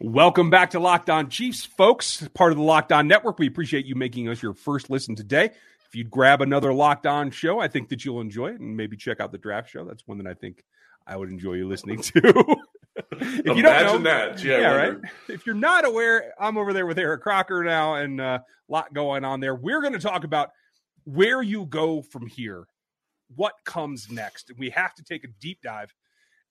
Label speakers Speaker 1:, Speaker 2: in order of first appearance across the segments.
Speaker 1: Welcome back to Locked On Chiefs, folks. Part of the Locked On Network. We appreciate you making us your first listen today. If you'd grab another Locked On show, I think that you'll enjoy it, and maybe check out the draft show. That's one that I think I would enjoy you listening to.
Speaker 2: if Imagine you don't know, that. Yeah, yeah right.
Speaker 1: If you're not aware, I'm over there with Eric Crocker now, and a uh, lot going on there. We're going to talk about where you go from here, what comes next. We have to take a deep dive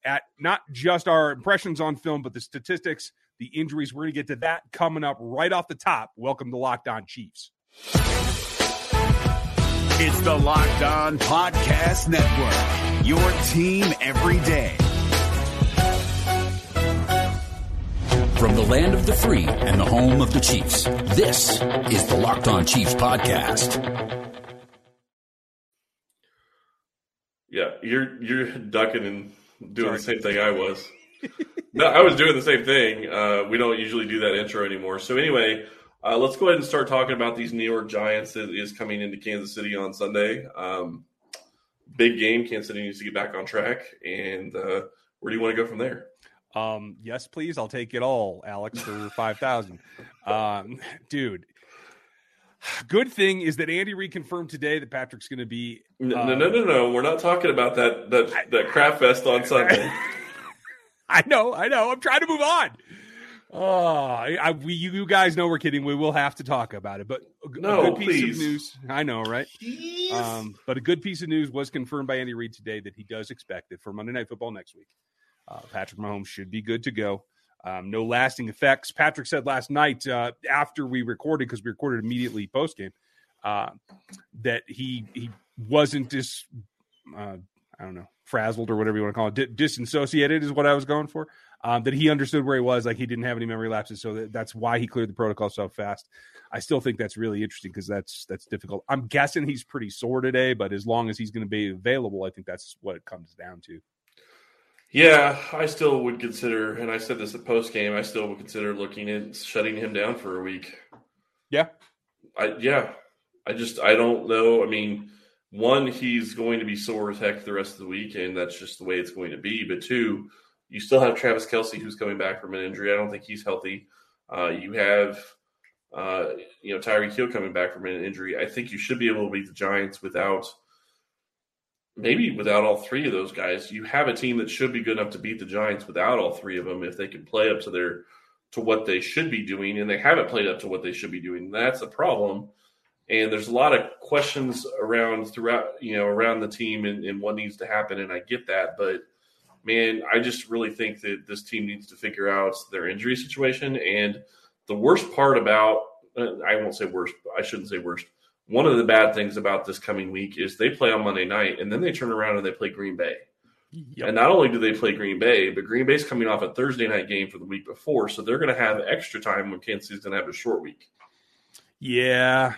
Speaker 1: at not just our impressions on film, but the statistics the injuries. We're going to get to that coming up right off the top. Welcome to Locked On Chiefs.
Speaker 3: It's the Locked On Podcast Network, your team every day. From the land of the free and the home of the Chiefs, this is the Locked On Chiefs podcast.
Speaker 2: Yeah, you're you're ducking and doing Sorry. the same thing I was no, I was doing the same thing. Uh, we don't usually do that intro anymore. So anyway, uh, let's go ahead and start talking about these New York Giants that is coming into Kansas City on Sunday. Um, big game. Kansas City needs to get back on track. And uh, where do you want to go from there?
Speaker 1: Um, yes, please. I'll take it all, Alex, for five thousand. um, dude, good thing is that Andy reconfirmed today that Patrick's going to be.
Speaker 2: no, no, no, no, no. We're not talking about that that that crap fest on Sunday.
Speaker 1: I know, I know. I'm trying to move on. Oh, I, I, we, you guys know we're kidding. We will have to talk about it, but a,
Speaker 2: no,
Speaker 1: a good piece
Speaker 2: please.
Speaker 1: of news. I know, right? Um, but a good piece of news was confirmed by Andy Reid today that he does expect it for Monday Night Football next week. Uh, Patrick Mahomes should be good to go. Um, no lasting effects. Patrick said last night uh, after we recorded, because we recorded immediately post game, uh, that he he wasn't just uh, I don't know frazzled or whatever you want to call it, D- disassociated is what I was going for. Um, that he understood where he was, like he didn't have any memory lapses, so that, that's why he cleared the protocol so fast. I still think that's really interesting because that's that's difficult. I'm guessing he's pretty sore today, but as long as he's going to be available, I think that's what it comes down to.
Speaker 2: Yeah, I still would consider, and I said this at post game. I still would consider looking at shutting him down for a week.
Speaker 1: Yeah,
Speaker 2: I yeah, I just I don't know. I mean, one, he's going to be sore as heck the rest of the week, and that's just the way it's going to be. But two, you still have Travis Kelce who's coming back from an injury. I don't think he's healthy. Uh, you have, uh, you know, Tyreek Hill coming back from an injury. I think you should be able to beat the Giants without, maybe without all three of those guys. You have a team that should be good enough to beat the Giants without all three of them if they can play up to their to what they should be doing, and they haven't played up to what they should be doing. That's a problem and there's a lot of questions around throughout you know around the team and, and, what needs to happen and i get that but man i just really think that this team needs to figure out their injury situation and the worst part about uh, i won't say worst i shouldn't say worst one of the bad things about this coming week is they play on monday night and then they turn around and they play green bay Yep. And not only do they play Green Bay, but Green Bay's coming off a Thursday night game for the week before, so they're going to have extra time when Kansas City's going to have a short week.
Speaker 1: Yeah,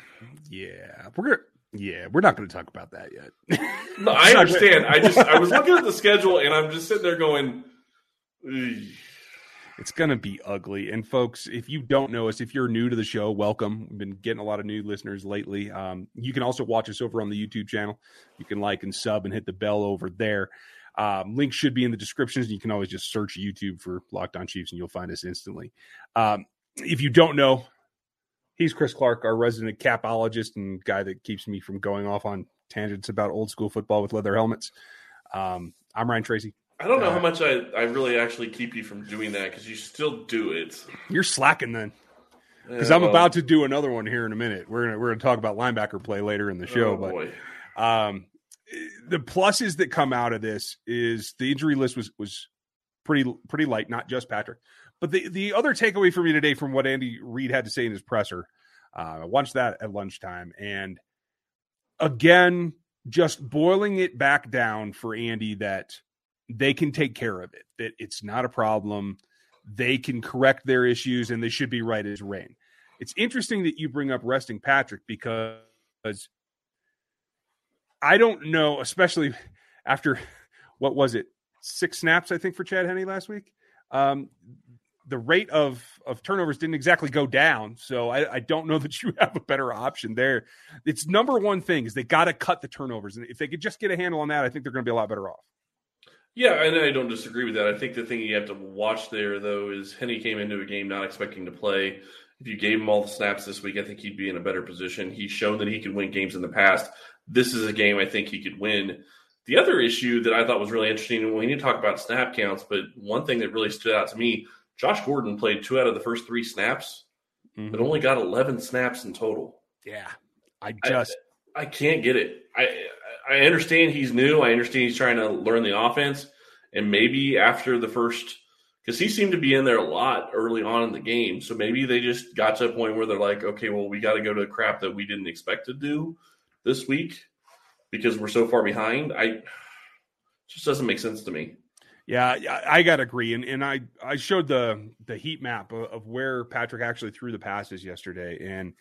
Speaker 1: yeah, we're. Yeah, we're not going to talk about that yet.
Speaker 2: no, I understand. I just I was looking at the schedule and I'm just sitting there going. Ugh.
Speaker 1: It's going to be ugly. And folks, if you don't know us, if you're new to the show, welcome. We've been getting a lot of new listeners lately. Um, you can also watch us over on the YouTube channel. You can like and sub and hit the bell over there. Um, link should be in the descriptions. You can always just search YouTube for Locked On Chiefs and you'll find us instantly. Um, if you don't know, he's Chris Clark, our resident capologist and guy that keeps me from going off on tangents about old school football with leather helmets. Um, I'm Ryan Tracy.
Speaker 2: I don't know uh, how much I, I really actually keep you from doing that because you still do it.
Speaker 1: You're slacking then. Because I'm well, about to do another one here in a minute. We're gonna we're gonna talk about linebacker play later in the show, oh but um, the pluses that come out of this is the injury list was was pretty pretty light, not just Patrick. But the, the other takeaway for me today from what Andy Reid had to say in his presser, uh, I watched that at lunchtime. And again, just boiling it back down for Andy that they can take care of it, that it's not a problem. They can correct their issues and they should be right as rain. It's interesting that you bring up resting Patrick because I don't know, especially after what was it, six snaps, I think, for Chad Henne last week. Um, the rate of of turnovers didn't exactly go down. So I, I, don't know that you have a better option there. It's number one thing is they got to cut the turnovers, and if they could just get a handle on that, I think they're going to be a lot better off.
Speaker 2: Yeah, and I don't disagree with that. I think the thing you have to watch there, though, is Henne came into a game not expecting to play. If you gave him all the snaps this week, I think he'd be in a better position. He's shown that he can win games in the past. This is a game I think he could win. The other issue that I thought was really interesting, and we need to talk about snap counts, but one thing that really stood out to me Josh Gordon played two out of the first three snaps, mm-hmm. but only got 11 snaps in total.
Speaker 1: Yeah. I just.
Speaker 2: I, I can't get it. I, I understand he's new. I understand he's trying to learn the offense. And maybe after the first, because he seemed to be in there a lot early on in the game. So maybe they just got to a point where they're like, okay, well, we got to go to the crap that we didn't expect to do this week because we're so far behind. I just doesn't make sense to me.
Speaker 1: Yeah, I got to agree, and and I I showed the the heat map of, of, where Patrick actually threw the passes yesterday, and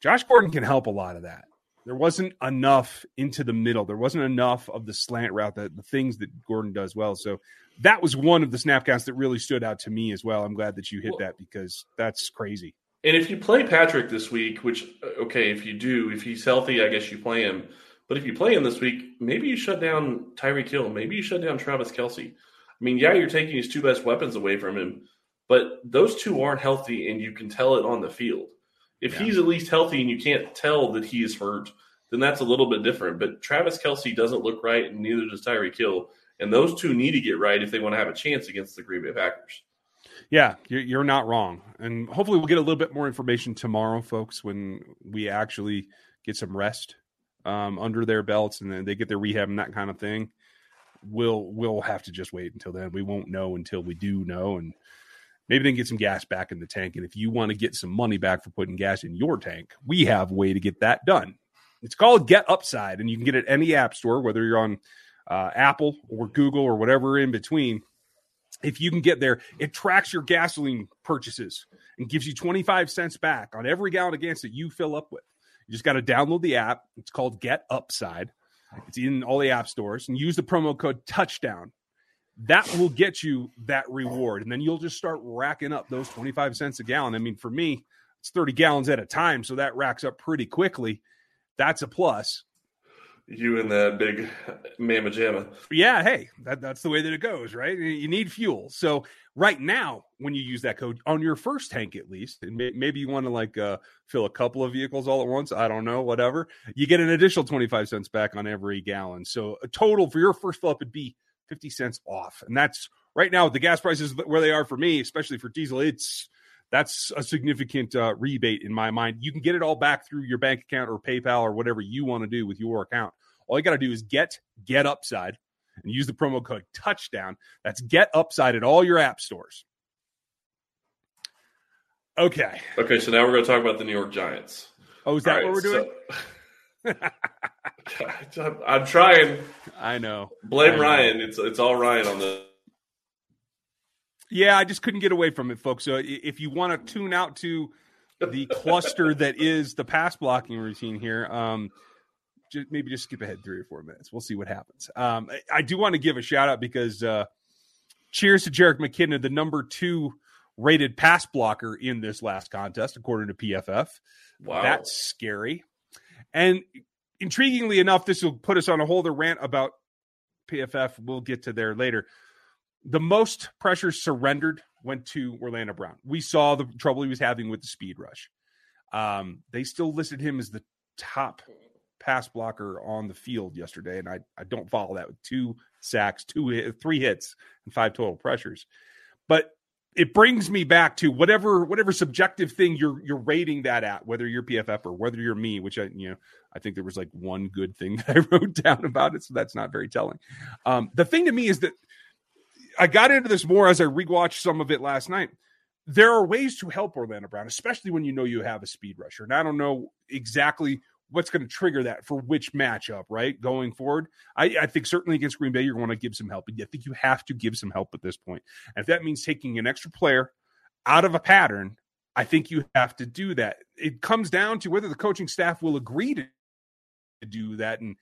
Speaker 1: Josh Gordon can help a lot of that. There wasn't enough into the middle. There wasn't enough of the slant route, the, the things that Gordon does well. So that was one of the snap counts that really stood out to me as well. I'm glad that you hit that because that's crazy.
Speaker 2: And if you play Patrick this week, which uh, okay, if you do, if he's healthy, I guess you play him. But if you play him this week, maybe you shut down Tyreek Hill. Maybe you shut down Travis Kelce. I mean, yeah, you're taking his two best weapons away from him, but those two aren't healthy, and you can tell it on the field. If yeah. he's at least healthy and you can't tell that he is hurt, then that's a little bit different. But Travis Kelce doesn't look right, and neither does Tyreek Hill. And those two need to get right if they want to have a chance against the Green Bay Packers.
Speaker 1: Yeah, you're, you're not wrong. And hopefully, we'll get a little bit more information tomorrow, folks, when we actually get some rest um, under their belts and then they get their rehab and that kind of thing. We'll we'll have to just wait until then. We won't know until we do know, and maybe they can get some gas back in the tank. And if you want to get some money back for putting gas in your tank, we have a way to get that done. It's called Get Upside, and you can get it any app store, whether you're on uh, Apple or Google or whatever in between. If you can get there, it tracks your gasoline purchases and gives you 25 cents back on every gallon of gas that you fill up with. You just got to download the app. It's called Get Upside. It's in all the app stores and use the promo code touchdown. That will get you that reward. And then you'll just start racking up those 25 cents a gallon. I mean, for me, it's 30 gallons at a time. So that racks up pretty quickly. That's a plus
Speaker 2: you and that big mamma jamma.
Speaker 1: Yeah, hey, that, that's the way that it goes, right? You need fuel. So right now, when you use that code on your first tank, at least, and may, maybe you want to like uh, fill a couple of vehicles all at once. I don't know, whatever. You get an additional twenty five cents back on every gallon. So a total for your first fill up would be fifty cents off, and that's right now the gas prices where they are for me, especially for diesel. It's that's a significant uh, rebate in my mind. You can get it all back through your bank account or PayPal or whatever you want to do with your account. All you got to do is get get upside and use the promo code touchdown. That's get upside at all your app stores. Okay.
Speaker 2: Okay, so now we're going to talk about the New York Giants.
Speaker 1: Oh, is that right, what we're doing?
Speaker 2: So... I'm trying.
Speaker 1: I know.
Speaker 2: Blame
Speaker 1: I know.
Speaker 2: Ryan. It's it's all Ryan on the.
Speaker 1: Yeah, I just couldn't get away from it, folks. So if you want to tune out to the cluster that is the pass blocking routine here, um, just, maybe just skip ahead three or four minutes. We'll see what happens. Um, I, I, do want to give a shout out because uh, cheers to Jerick McKinnon, the number two rated pass blocker in this last contest, according to PFF. Wow. That's scary. And intriguingly enough, this will put us on a whole other rant about PFF. We'll get to there later. The most pressure surrendered went to Orlando Brown. We saw the trouble he was having with the speed rush. Um, they still listed him as the top pass blocker on the field yesterday, and I, I don't follow that with two sacks, two three hits, and five total pressures. But it brings me back to whatever whatever subjective thing you're you're rating that at, whether you're PFF or whether you're me, which I you know I think there was like one good thing that I wrote down about it, so that's not very telling. Um, the thing to me is that I got into this more as I rewatched some of it last night. There are ways to help Orlando Brown, especially when you know you have a speed rusher. And I don't know exactly what's going to trigger that for which matchup, right? Going forward, I, I think certainly against Green Bay, you're going to give some help. And I think you have to give some help at this point. And if that means taking an extra player out of a pattern, I think you have to do that. It comes down to whether the coaching staff will agree to do that. And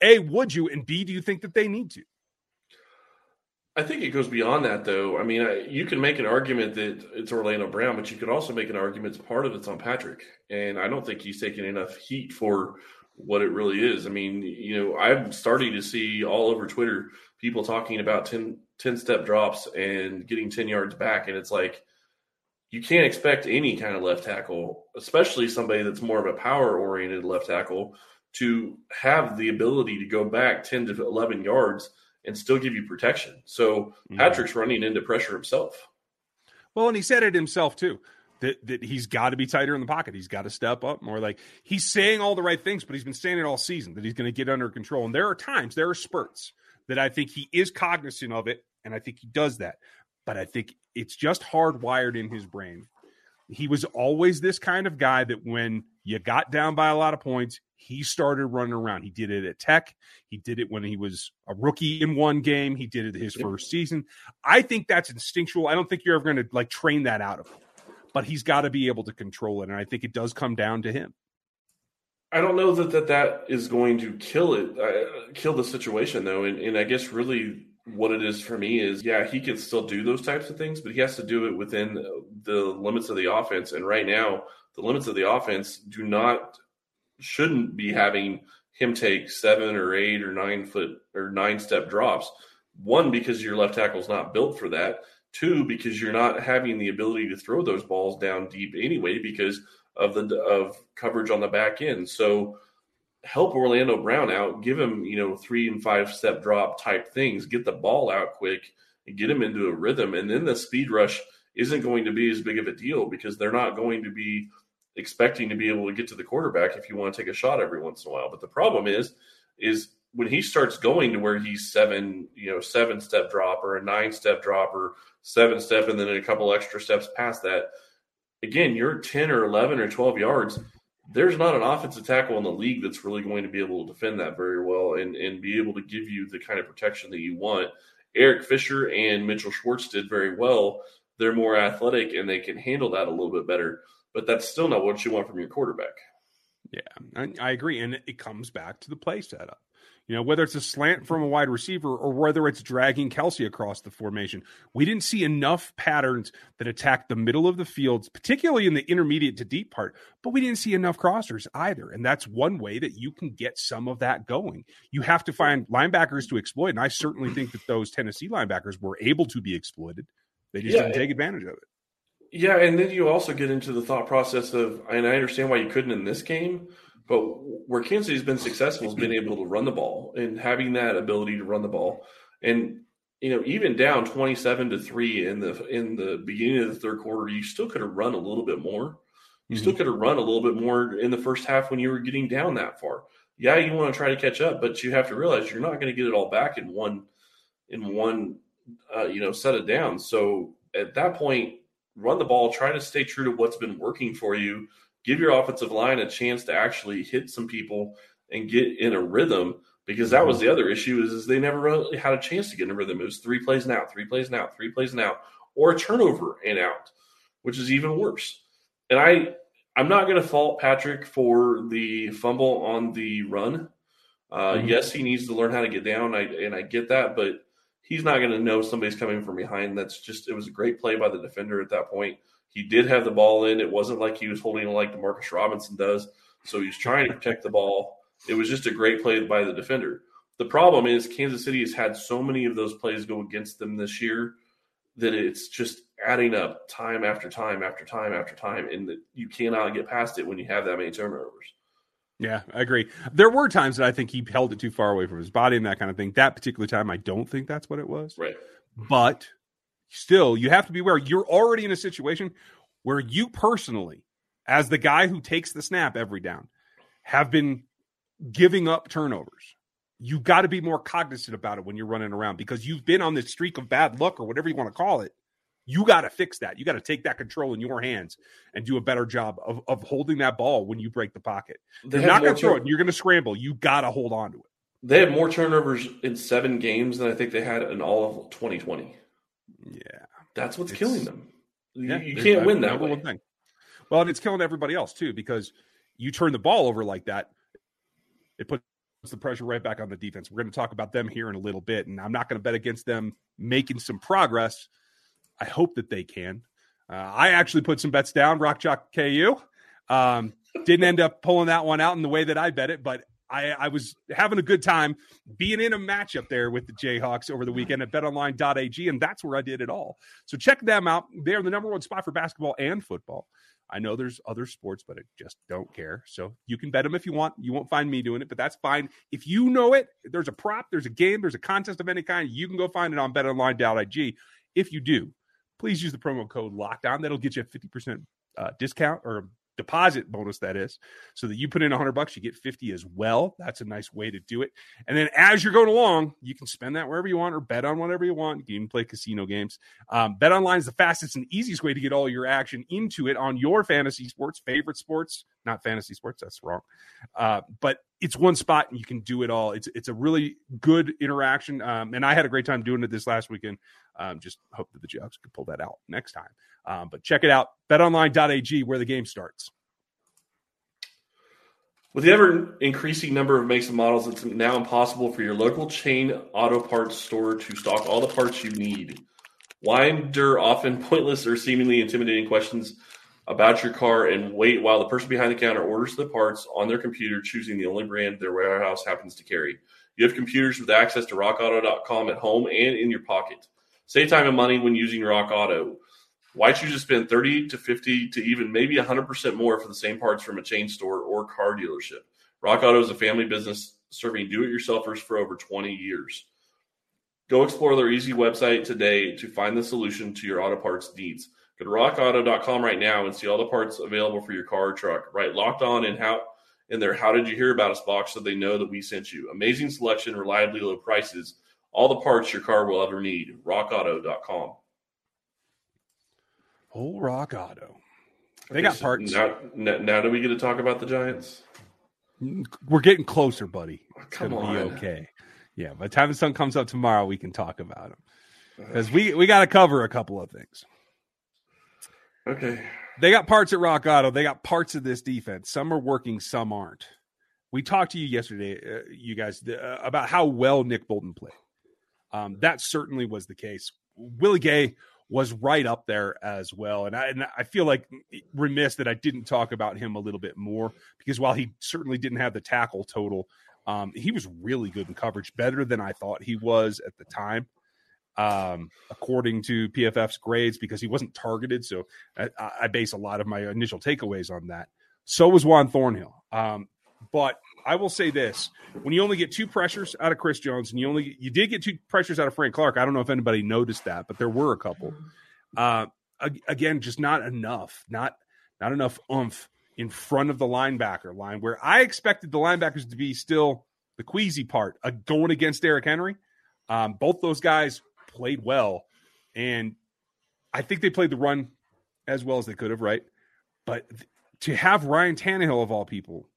Speaker 1: A, would you? And B, do you think that they need to?
Speaker 2: I think it goes beyond that, though. I mean, I, you can make an argument that it's Orlando Brown, but you could also make an argument it's part of it's on Patrick. And I don't think he's taking enough heat for what it really is. I mean, you know, I'm starting to see all over Twitter people talking about 10, 10 step drops and getting 10 yards back. And it's like, you can't expect any kind of left tackle, especially somebody that's more of a power oriented left tackle, to have the ability to go back 10 to 11 yards and still give you protection. So mm-hmm. Patrick's running into pressure himself.
Speaker 1: Well, and he said it himself too. That, that he's got to be tighter in the pocket. He's got to step up more. Like he's saying all the right things, but he's been saying it all season that he's going to get under control. And there are times, there are spurts that I think he is cognizant of it, and I think he does that. But I think it's just hardwired in his brain. He was always this kind of guy that when you got down by a lot of points, he started running around. He did it at Tech. He did it when he was a rookie in one game. He did it his first season. I think that's instinctual. I don't think you're ever going to like train that out of him, but he's got to be able to control it. And I think it does come down to him.
Speaker 2: I don't know that that, that is going to kill it, uh, kill the situation though. And, and I guess really what it is for me is, yeah, he can still do those types of things, but he has to do it within the limits of the offense. And right now, the limits of the offense do not shouldn't be having him take seven or eight or nine foot or nine step drops. One, because your left tackle is not built for that. Two, because you're not having the ability to throw those balls down deep anyway because of the of coverage on the back end. So help Orlando Brown out, give him, you know, three and five step drop type things, get the ball out quick and get him into a rhythm. And then the speed rush isn't going to be as big of a deal because they're not going to be expecting to be able to get to the quarterback if you want to take a shot every once in a while. But the problem is, is when he starts going to where he's seven, you know, seven step drop or a nine step drop or seven step and then a couple extra steps past that, again, you're 10 or 11 or 12 yards. There's not an offensive tackle in the league that's really going to be able to defend that very well and, and be able to give you the kind of protection that you want. Eric Fisher and Mitchell Schwartz did very well. They're more athletic and they can handle that a little bit better but that's still not what you want from your quarterback.
Speaker 1: Yeah, I, I, agree, and it comes back to the play setup. You know, whether it's a slant from a wide receiver or whether it's dragging Kelce across the formation, we didn't see enough patterns that attacked the middle of the fields, particularly in the intermediate to deep part. But we didn't see enough crossers either, and that's one way that you can get some of that going. You have to find linebackers to exploit, and I certainly think that those Tennessee linebackers were able to be exploited. They just yeah, didn't take advantage of it.
Speaker 2: Yeah, and then you also get into the thought process of, and I understand why you couldn't in this game, but where Kansas City's been successful has been able to run the ball and having that ability to run the ball. And you know, even down twenty-seven to three in the in the beginning of the third quarter, you still could have run a little bit more. You mm-hmm. still could have run a little bit more in the first half when you were getting down that far. Yeah, you want to try to catch up, but you have to realize you're not going to get it all back in one in one uh, you know set of downs. So at that point, run the ball, try to stay true to what's been working for you, give your offensive line a chance to actually hit some people and get in a rhythm because that was the other issue is, is they never really had a chance to get in a rhythm. It was three plays and out, three plays out, three plays out, or a turnover and out, which is even worse. And I I'm not going to fault Patrick for the fumble on the run. Uh, mm-hmm. Yes, he needs to learn how to get down, I, and I get that, but he's not going to know somebody's coming from behind. That's just it was a great play by the defender at that point. He did have the ball in. It wasn't like he was holding it like Demarcus Robinson does. So he's trying to protect the ball. It was just a great play by the defender. The problem is Kansas City has had so many of those plays go against them this year that it's just adding up time after time after time after time, and that you cannot get past it when you have that many turnovers.
Speaker 1: Yeah, I agree. There were times that I think he held it too far away from his body and that kind of thing. That particular time, I don't think that's what it was.
Speaker 2: Right.
Speaker 1: But still, you have to be aware you're already in a situation where you personally, as the guy who takes the snap every down, have been giving up turnovers. You got to be more cognizant about it when you're running around because you've been on this streak of bad luck or whatever you want to call it you got to fix that. You got to take that control in your hands and do a better job of, of holding that ball when you break the pocket. They you're not going to throw it. You're going to scramble. You got to hold on to it.
Speaker 2: They had more turnovers in seven games than I think they had in all of 2020.
Speaker 1: Yeah,
Speaker 2: that's what's killing them. Yeah, you, can't win that way. Thing.
Speaker 1: Well, and it's killing everybody else too because you turn the ball over like that. It puts the pressure right back on the defense. We're going to talk about them here in a little bit, and I'm not going to bet against them making some progress I hope that they can. Uh, I actually put some bets down, Rock Chalk KU. Um, didn't end up pulling that one out in the way that I bet it, but I, I, was having a good time being in a matchup there with the Jayhawks over the weekend at betonline.ag, and that's where I did it all. So check them out. They're the number one spot for basketball and football. I know there's other sports, but I just don't care. So you can bet them if you want. You won't find me doing it, but that's fine. If you know it, there's a prop, there's a game, there's a contest of any kind, you can go find it on betonline.ag. If you do, please use the promo code lockdown. That'll get you a 50% uh, discount or deposit bonus that is. So that you put in 100 bucks you get 50 as well. That's a nice way to do it. And then as you're going along you can spend that wherever you want or bet on whatever you want. You can play casino games. Um, bet online is the fastest and easiest way to get all your action into it on your fantasy sports favorite sports not fantasy sports that's wrong uh, but it's one spot and you can do it all it's it's a really good interaction um, and i had a great time doing it this last weekend um, just hope that the Jacks could pull that out next time um, but check it out betonline.ag where the game starts.
Speaker 2: With the ever increasing number of makes and models, it's now impossible for your local chain auto parts store to stock all the parts you need. Why endure often pointless or seemingly intimidating questions about your car and wait while the person behind the counter orders the parts on their computer, choosing the only brand their warehouse happens to carry? You have computers with access to rockauto.com at home and in your pocket. Save time and money when using Rock Auto. Why choose to spend 30 to 50 to even maybe 100% more for the same parts from a chain store or car dealership? Rock Auto is a family business serving do it yourselfers for over 20 years. Go explore their easy website today to find the solution to your auto parts needs. Go to rockauto.com right now and see all the parts available for your car or truck. Write locked on and how in their How Did You Hear About Us box so they know that we sent you. Amazing selection, reliably low prices, all the parts your car will ever need. RockAuto.com.
Speaker 1: Whole Rock Auto. They got parts.
Speaker 2: Now, now, do we get to talk about the Giants?
Speaker 1: We're getting closer, buddy.
Speaker 2: Oh, it's Come on.
Speaker 1: Be okay. Yeah, by the time the sun comes up tomorrow, we can talk about them because we we got to cover a couple of things.
Speaker 2: Okay.
Speaker 1: They got parts at Rock Auto. They got parts of this defense. Some are working, some aren't. We talked to you yesterday, uh, you guys, uh, about how well Nick Bolton played. Um, that certainly was the case. Willie Gay was right up there as well. And I, and I feel like remiss that I didn't talk about him a little bit more because while he certainly didn't have the tackle total, um, he was really good in coverage, better than I thought he was at the time, um, according to PFF's grades, because he wasn't targeted. So I, I, base a lot of my initial takeaways on that. So was Juan Thornhill. Um, but I will say this: when you only get two pressures out of Chris Jones, and you only you did get two pressures out of Frank Clark. I don't know if anybody noticed that, but there were a couple. Uh, again, just not enough. Not not enough oomph in front of the linebacker line, where I expected the linebackers to be still the queasy part uh, going against Derrick Henry. Um, both those guys played well, and I think they played the run as well as they could have, right? But to have Ryan Tannehill of all people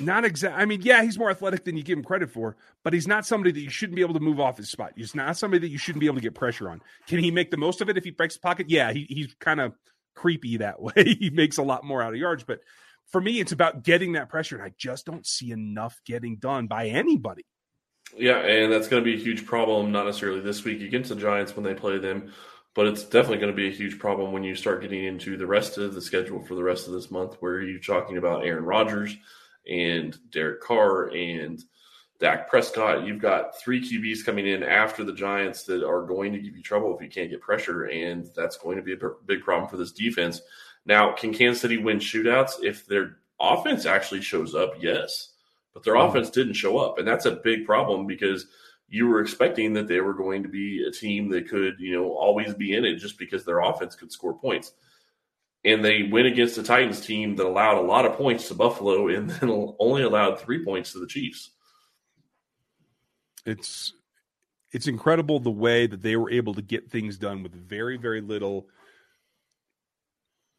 Speaker 1: not exact. I mean, yeah, he's more athletic than you give him credit for, but he's not somebody that you shouldn't be able to move off his spot. He's not somebody that you shouldn't be able to get pressure on. Can he make the most of it if he breaks the pocket? Yeah, he, he's kind of creepy that way. he makes a lot more out of yards, but for me, it's about getting that pressure, and I just don't see enough getting done by anybody.
Speaker 2: Yeah, and that's going to be a huge problem, not necessarily this week against the Giants when they play them, but it's definitely going to be a huge problem when you start getting into the rest of the schedule for the rest of this month, where you're talking about Aaron Rodgers – and Derek Carr and Dak Prescott. You've got three QBs coming in after the Giants that are going to give you trouble if you can't get pressure, and that's going to be a big problem for this defense. Now, can Kansas City win shootouts if their offense actually shows up? Yes, but their offense didn't show up, and that's a big problem because you were expecting that they were going to be a team that could, you know, always be in it just because their offense could score points and they went against the Titans team that allowed a lot of points to Buffalo and then only allowed three points to the Chiefs.
Speaker 1: It's it's incredible the way that they were able to get things done with very very little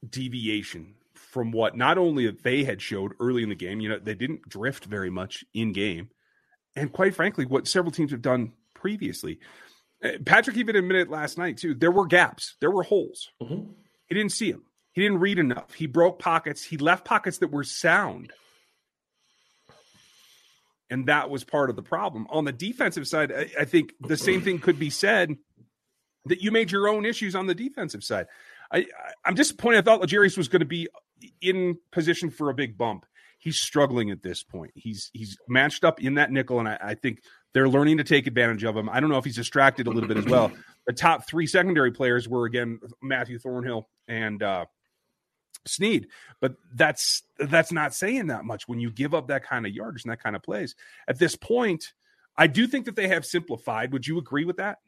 Speaker 1: deviation from what not only they had showed early in the game, you know, they didn't drift very much in game, and quite frankly, what several teams have done previously. Uh, Patrick even admitted last night too. There were gaps, there were holes. Mm-hmm. He didn't see them. He didn't read enough. He broke pockets. He left pockets that were sound. And that was part of the problem. On the defensive side, I, I think the same thing could be said that you made your own issues on the defensive side. I, am disappointed. I thought L'Jarius was going to be in position for a big bump. He's struggling at this point. He's he's matched up in that nickel, and I, I think they're learning to take advantage of him. I don't know if he's distracted a little bit as well. The top three secondary players were again Mathieu Thornhill and uh, Sneed, but that's that's not saying that much when you give up that kind of yardage and that kind of plays. At this point, I do think that they have simplified. Would you agree with that?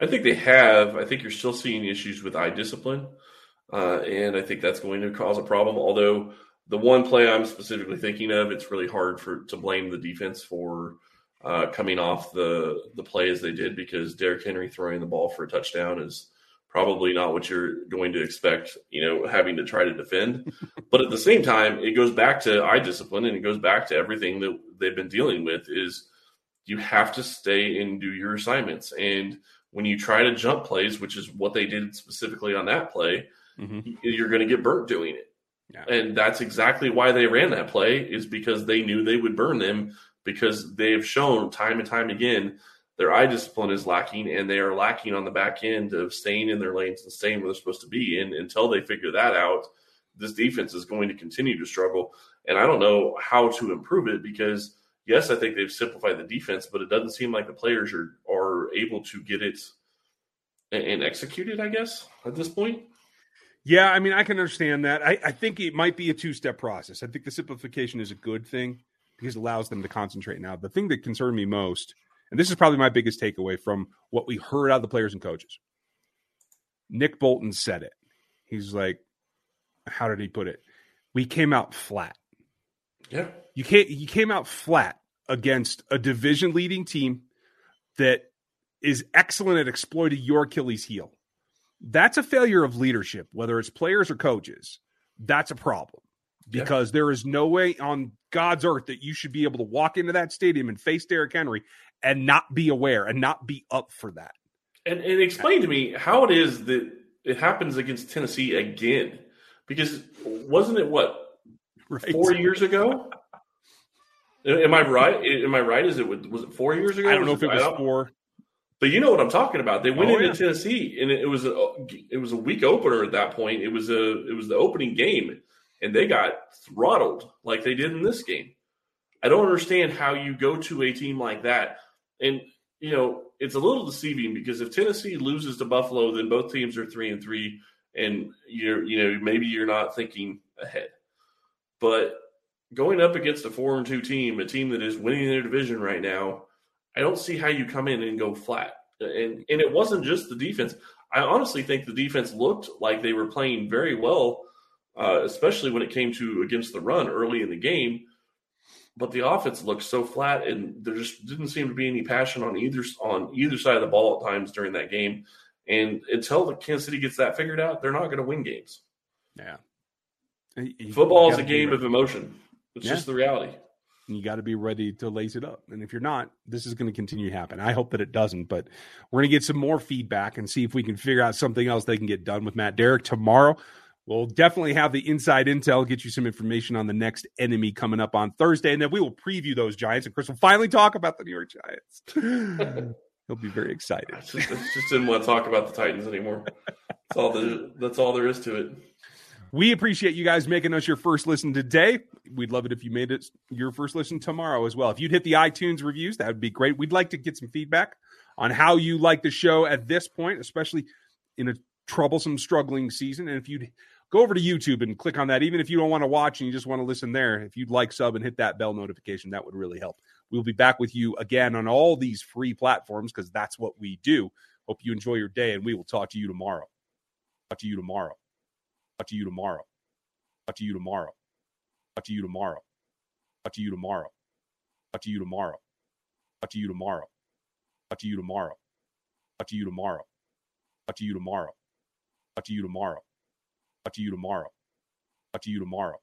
Speaker 2: I think they have. I think you're still seeing issues with eye discipline, uh, and I think that's going to cause a problem. Although the one play I'm specifically thinking of, it's really hard for to blame the defense for uh, coming off the the play as they did because Derrick Henry throwing the ball for a touchdown is probably not what you're going to expect. You know, having to try to defend, but at the same time, it goes back to eye discipline and it goes back to everything that they've been dealing with. Is you have to stay and do your assignments and when you try to jump plays, which is what they did specifically on that play, mm-hmm. you're going to get burnt doing it. Yeah. And that's exactly why they ran that play is because they knew they would burn them because they have shown time and time again their eye discipline is lacking and they are lacking on the back end of staying in their lanes and staying where they're supposed to be. And until they figure that out, this defense is going to continue to struggle. And I don't know how to improve it because yes, I think they've simplified the defense, but it doesn't seem like the players are are able to get it and execute it. I guess at this point.
Speaker 1: Yeah, I mean, I can understand that. I, I think it might be a two step process. I think the simplification is a good thing because it allows them to concentrate now. The thing that concerned me most, and this is probably my biggest takeaway from what we heard out of the players and coaches. Nick Bolton said it. He's like, how did he put it? We came out flat.
Speaker 2: Yeah.
Speaker 1: You can't you came out flat against a division leading team that is excellent at exploiting your Achilles heel. That's a failure of leadership, whether it's players or coaches. That's a problem because yeah. there is no way on God's earth that you should be able to walk into that stadium and face Derrick Henry and not be aware and not be up for that.
Speaker 2: And, and explain to me how it is that it happens against Tennessee again. Because wasn't it what right. four years ago? Am I right? Am I right? Is it was it four years ago?
Speaker 1: I don't know if it was four.
Speaker 2: But you know what I'm talking about. They went oh, into yeah. Tennessee, and it was a it was a week opener at that point. It was a it was the opening game, and they got throttled like they did in this game. I don't understand how you go to a team like that, and you know it's a little deceiving because if Tennessee loses to Buffalo, then both teams are three and three, and you're you know maybe you're not thinking ahead. But going up against a four and two team, a team that is winning their division right now, I don't see how you come in and go flat. And and it wasn't just the defense. I honestly think the defense looked like they were playing very well, uh, especially when it came to against the run early in the game. But the offense looked so flat, and there just didn't seem to be any passion on either on either side of the ball at times during that game. And until the Kansas City gets that figured out, they're not going to win games.
Speaker 1: Yeah,
Speaker 2: football is a game of emotion. It's yeah. just the reality.
Speaker 1: You got to be ready to lace it up. And if you're not, this is going to continue to happen. I hope that it doesn't, but we're going to get some more feedback and see if we can figure out something else they can get done with Matt Derrick tomorrow. We'll definitely have the inside intel, get you some information on the next enemy coming up on Thursday, and then we will preview those Giants. And Chris will finally talk about the New York Giants. He'll be very excited. I
Speaker 2: just, I just didn't want to talk about the Titans anymore. That's all the that's all there is to it.
Speaker 1: We appreciate you guys making us your first listen today. We'd love it if you made it your first listen tomorrow as well. If you'd hit the iTunes reviews, that would be great. We'd like to get some feedback on how you like the show at this point, especially in a troublesome, struggling season. And if you'd go over to YouTube and click on that, even if you don't want to watch and you just want to listen there, if you'd like sub and hit that bell notification, that would really help. We'll be back with you again on all these free platforms because that's what we do. Hope you enjoy your day, and we will talk to you tomorrow. Talk to you tomorrow. Talk to you tomorrow. Talk to you tomorrow. Talk to you tomorrow. Talk to you tomorrow. Talk to you tomorrow. Talk to you tomorrow. Talk to you tomorrow. Talk to you tomorrow. Talk to you tomorrow. Talk to you tomorrow. Talk to you tomorrow. Talk to you tomorrow.